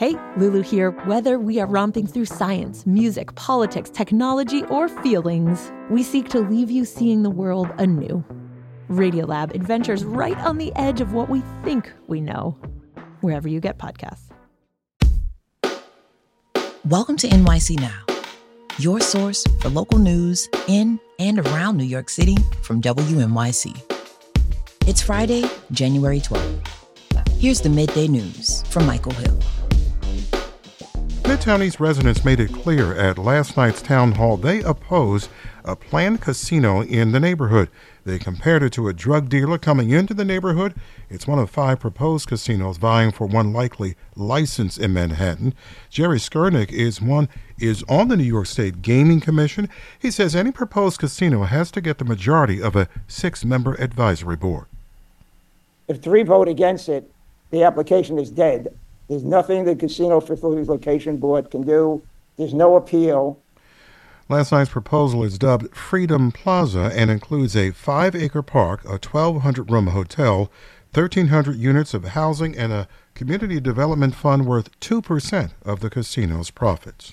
Hey, Lulu here. Whether we are romping through science, music, politics, technology, or feelings, we seek to leave you seeing the world anew. Radiolab adventures right on the edge of what we think we know, wherever you get podcasts. Welcome to NYC Now, your source for local news in and around New York City from WNYC. It's Friday, January 12th. Here's the midday news from Michael Hill. Midtown residents made it clear at last night's town hall they oppose a planned casino in the neighborhood. They compared it to a drug dealer coming into the neighborhood. It's one of five proposed casinos vying for one likely license in Manhattan. Jerry Skurnik is one is on the New York State Gaming Commission. He says any proposed casino has to get the majority of a six-member advisory board. If three vote against it, the application is dead. There's nothing the Casino Facilities Location Board can do. There's no appeal. Last night's proposal is dubbed Freedom Plaza and includes a five acre park, a 1,200 room hotel, 1,300 units of housing, and a community development fund worth 2% of the casino's profits.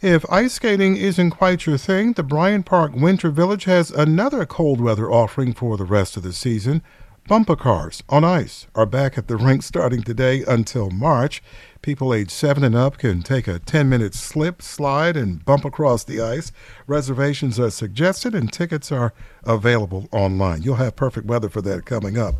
If ice skating isn't quite your thing, the Bryant Park Winter Village has another cold weather offering for the rest of the season. Bumper cars on ice are back at the rink starting today until March. People age 7 and up can take a 10 minute slip, slide, and bump across the ice. Reservations are suggested and tickets are available online. You'll have perfect weather for that coming up.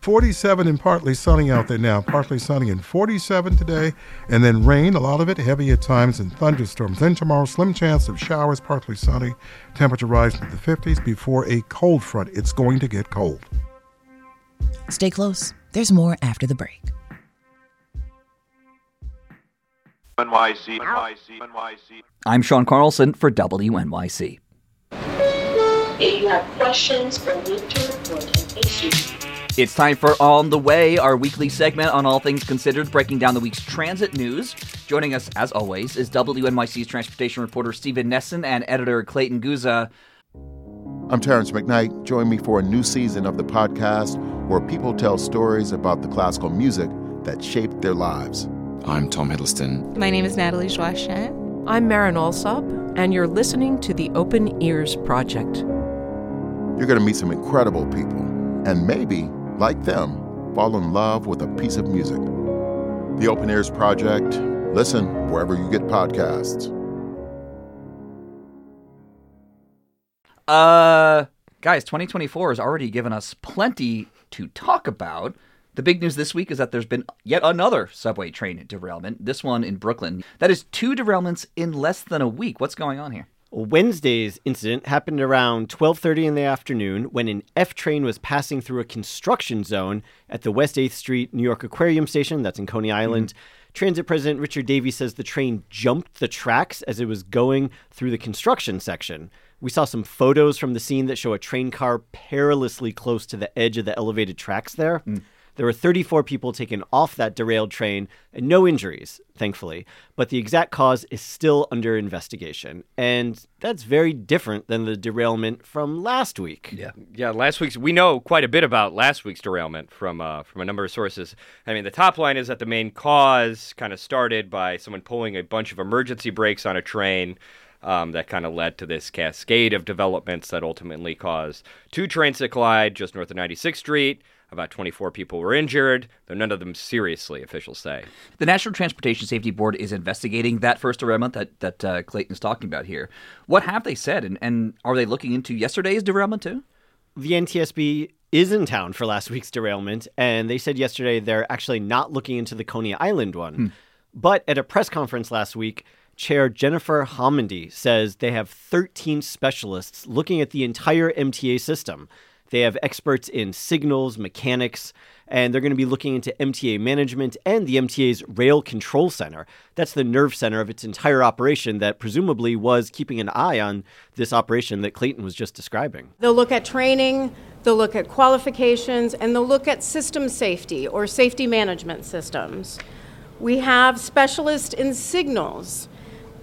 47 and partly sunny out there now, partly sunny and 47 today, and then rain, a lot of it heavy at times, and thunderstorms. Then tomorrow, slim chance of showers, partly sunny, temperature rising to the 50s before a cold front. It's going to get cold. Stay close. There's more after the break. NYC, NYC, NYC. I'm Sean Carlson for WNYC. If you have questions or need to report an issue, It's time for On the Way, our weekly segment on all things considered, breaking down the week's transit news. Joining us, as always, is WNYC's transportation reporter Stephen Nessen and editor Clayton Guse. I'm Terrance McKnight. Join me for a new season of the podcast where people tell stories about the classical music that shaped their lives. I'm Tom Hiddleston. My name is Nathalie Joachim. I'm Marin Alsop, and you're listening to the Open Ears Project. You're going to meet some incredible people, and maybe, like them, fall in love with a piece of music. The Open Ears Project. Listen wherever you get podcasts. Uh, guys, 2024 has already given us plenty to talk about. The big news this week is that there's been yet another subway train derailment, this one in Brooklyn. That is two derailments in less than a week. What's going on here? Wednesday's incident happened around 12:30 in the afternoon when an F train was passing through a construction zone at the West 8th Street New York Aquarium station that's in Coney Island. Mm-hmm. Transit President Richard Davies says the train jumped the tracks as it was going through the construction section. We saw some photos from the scene that show a train car perilously close to the edge of the elevated tracks there. Mm. There were 34 people taken off that derailed train and no injuries, thankfully. But the exact cause is still under investigation. And that's very different than the derailment from last week. Yeah. Yeah, last week's we know quite a bit about last week's derailment from uh, from a number of sources. I mean, the top line is that the main cause kind of started by someone pulling a bunch of emergency brakes on a train. Um, that kind of led to this cascade of developments that ultimately caused two trains to collide just north of 96th Street. About 24 people were injured, though none of them seriously, officials say. The National Transportation Safety Board is investigating that first derailment that, that uh, Clayton is talking about here. What have they said, and, and are they looking into yesterday's derailment too? The NTSB is in town for last week's derailment, and they said yesterday they're actually not looking into the Coney Island one. Hmm. But at a press conference last week, Chair Jennifer Homendy says they have 13 specialists looking at the entire MTA system. They have experts in signals, mechanics, and they're going to be looking into MTA management and the MTA's Rail Control Center. That's the nerve center of its entire operation that presumably was keeping an eye on this operation that Clayton was just describing. They'll look at training, they'll look at qualifications, and they'll look at system safety or safety management systems. We have specialists in signals.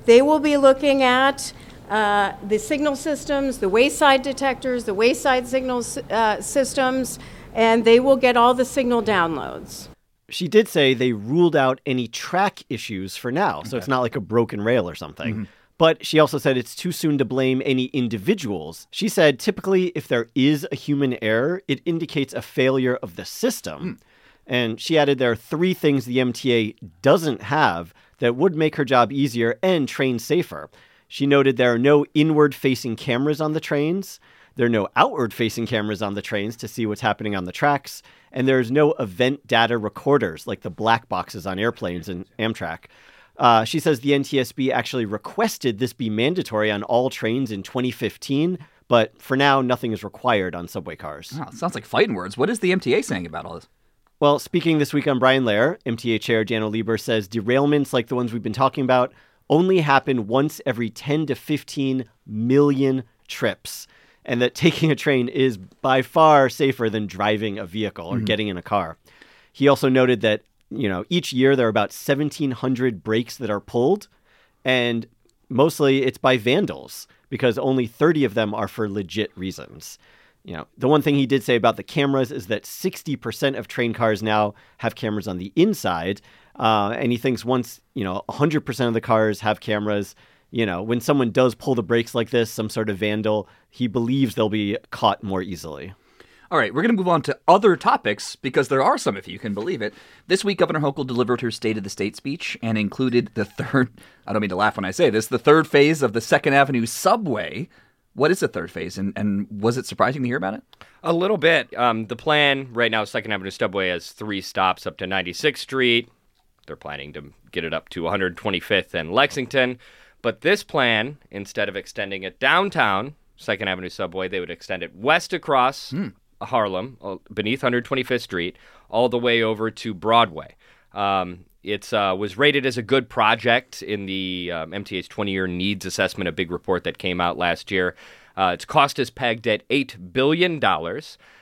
They will be looking at uh, the signal systems, the wayside detectors, the wayside signal uh, systems, and they will get all the signal downloads. She did say they ruled out any track issues for now, so it's not like a broken rail or something. Mm-hmm. But she also said it's too soon to blame any individuals. She said typically, if there is a human error, it indicates a failure of the system. And she added there are three things the MTA doesn't have that would make her job easier and train safer. She noted there are no inward facing cameras on the trains. There are no outward facing cameras on the trains to see what's happening on the tracks. And there's no event data recorders like the black boxes on airplanes and Amtrak. Uh, she says the NTSB actually requested this be mandatory on all trains in 2015, but for now, nothing is required on subway cars. Sounds like fighting words. What is the MTA saying about all this? Well, speaking this week on Brian Lehrer, MTA Chair Daniel Lieber says derailments like the ones we've been talking about only happen once every 10 to 15 million trips, and that taking a train is by far safer than driving a vehicle or Mhm. getting in a car. He also noted that, you know, each year there are about 1,700 brakes that are pulled, and mostly it's by vandals because only 30 of them are for legit reasons. You know, the one thing he did say about the cameras is that 60% of train cars now have cameras on the inside. Uh, and he thinks once, you know, 100% of the cars have cameras, you know, when someone does pull the brakes like this, some sort of vandal, he believes they'll be caught more easily. All right, we're going to move on to other topics because there are some, if you can believe it. This week, Governor Hochul delivered her State of the State speech and included the third, I don't mean to laugh when I say this, the third phase of the Second Avenue subway. What is the third phase, and, and was it surprising to hear about it? A little bit. Um, the plan right now, Second Avenue Subway has three stops up to 96th Street. They're planning to get it up to 125th and Lexington. But this plan, instead of extending it downtown, Second Avenue Subway, they would extend it west across Harlem, uh, beneath 125th Street, all the way over to Broadway. Um, it uh, was rated as a good project in the um, MTA's 20 year needs assessment, a big report that came out last year. Uh, its cost is pegged at $8 billion.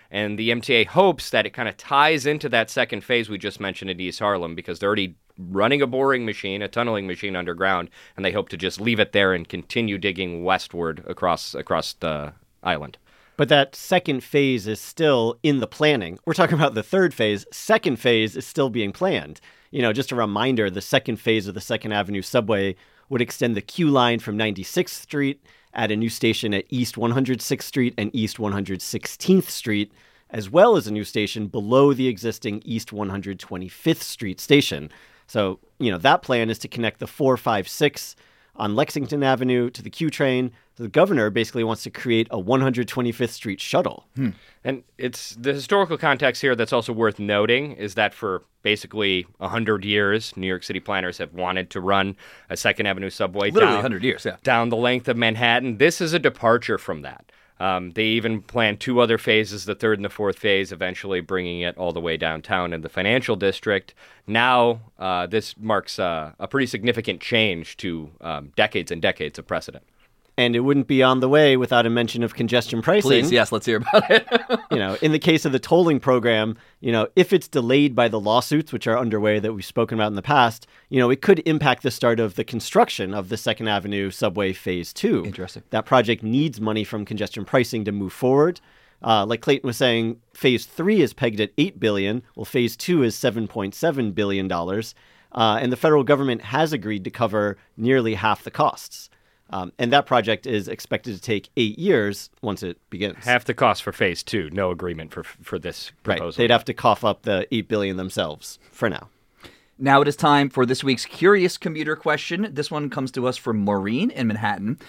And the MTA hopes that it kind of ties into that second phase we just mentioned in East Harlem because they're already running a boring machine, a tunneling machine underground, and they hope to just leave it there and continue digging westward across across the island. But that second phase is still in the planning. We're talking about the third phase. Second phase is still being planned. You know, just a reminder the second phase of the Second Avenue subway would extend the Q line from 96th Street, add a new station at East 106th Street and East 116th Street, as well as a new station below the existing East 125th Street station. So, you know, that plan is to connect the 456 on Lexington Avenue to the Q train. The governor basically wants to create a 125th Street shuttle. Hmm. And it's the historical context here that's also worth noting is that for basically 100 years, New York City planners have wanted to run a Second Avenue subway Literally down, 100 years, yeah. down the length of Manhattan. This is a departure from that. Um, they even planned two other phases, the third and the fourth phase, eventually bringing it all the way downtown in the financial district. Now, uh, this marks uh, a pretty significant change to um, decades and decades of precedent. And it wouldn't be on the way without a mention of congestion pricing. Please, yes, let's hear about it. you know, in the case of the tolling program, you know, if it's delayed by the lawsuits which are underway that we've spoken about in the past, you know, it could impact the start of the construction of the Second Avenue subway phase two. Interesting. That project needs money from congestion pricing to move forward. Uh, like Clayton was saying, phase three is pegged at eight billion. Well, phase two is seven point seven billion dollars, uh, and the federal government has agreed to cover nearly half the costs. Um, and that project is expected to take eight years once it begins. Half the cost for phase two, no agreement for for this proposal. Right. proposal. They'd have to cough up the eight billion themselves for now. Now it is time for this week's Curious Commuter question. This one comes to us from Maureen in Manhattan.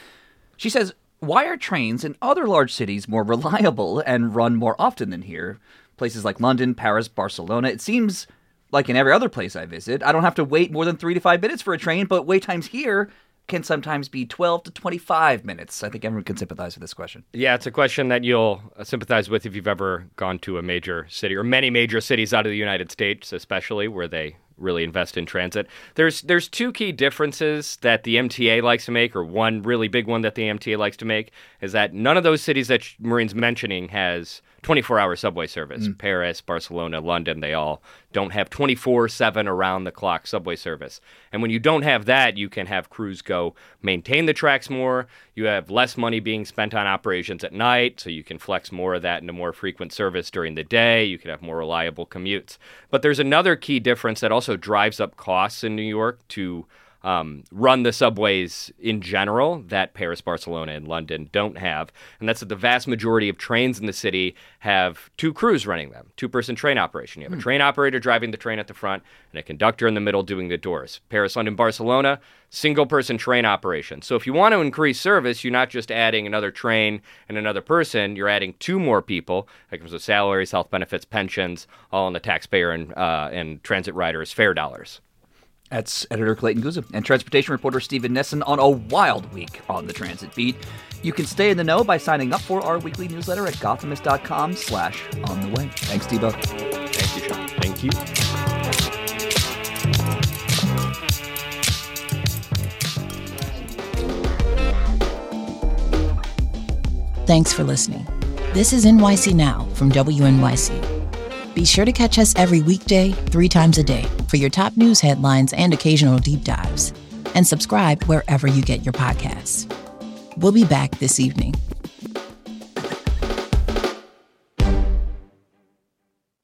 She says, Why are trains in other large cities more reliable and run more often than here? Places like London, Paris, Barcelona. It seems like in every other place I visit, I don't have to wait more than three to five minutes for a train, but wait times here can sometimes be 12 to 25 minutes. I think everyone can sympathize with this question. Yeah, it's a question that you'll uh, sympathize with if you've ever gone to a major city or many major cities out of the United States, especially where they really invest in transit. There's there's two key differences that the MTA likes to make, or one really big one that the MTA likes to make, is that none of those cities that Maureen's mentioning has 24 hour subway service. Mm. Paris, Barcelona, London, they all don't have 24 7 around the clock subway service. And when you don't have that, you can have crews go maintain the tracks more. You have less money being spent on operations at night, so you can flex more of that into more frequent service during the day. You can have more reliable commutes. But there's another key difference that also drives up costs in New York to um, run the subways in general that Paris, Barcelona, and London don't have. And that's that the vast majority of trains in the city have two crews running them, two person train operation. You have a hmm. train operator driving the train at the front and a conductor in the middle doing the doors. Paris, London, Barcelona, single person train operation. So if you want to increase service, you're not just adding another train and another person, you're adding two more people. That comes with salaries, health benefits, pensions, all on the taxpayer and, uh, and transit riders' fare dollars. That's editor Clayton Guse and transportation reporter Stephen Nessen on a wild week on the transit beat. You can stay in the know by signing up for our weekly newsletter at gothamist.com slash on the way. Thanks, Debo. Thank you, Sean. Thank you. Thanks for listening. This is NYC Now from WNYC. Be sure to catch us every weekday, three times a day, for your top news headlines and occasional deep dives. And subscribe wherever you get your podcasts. We'll be back this evening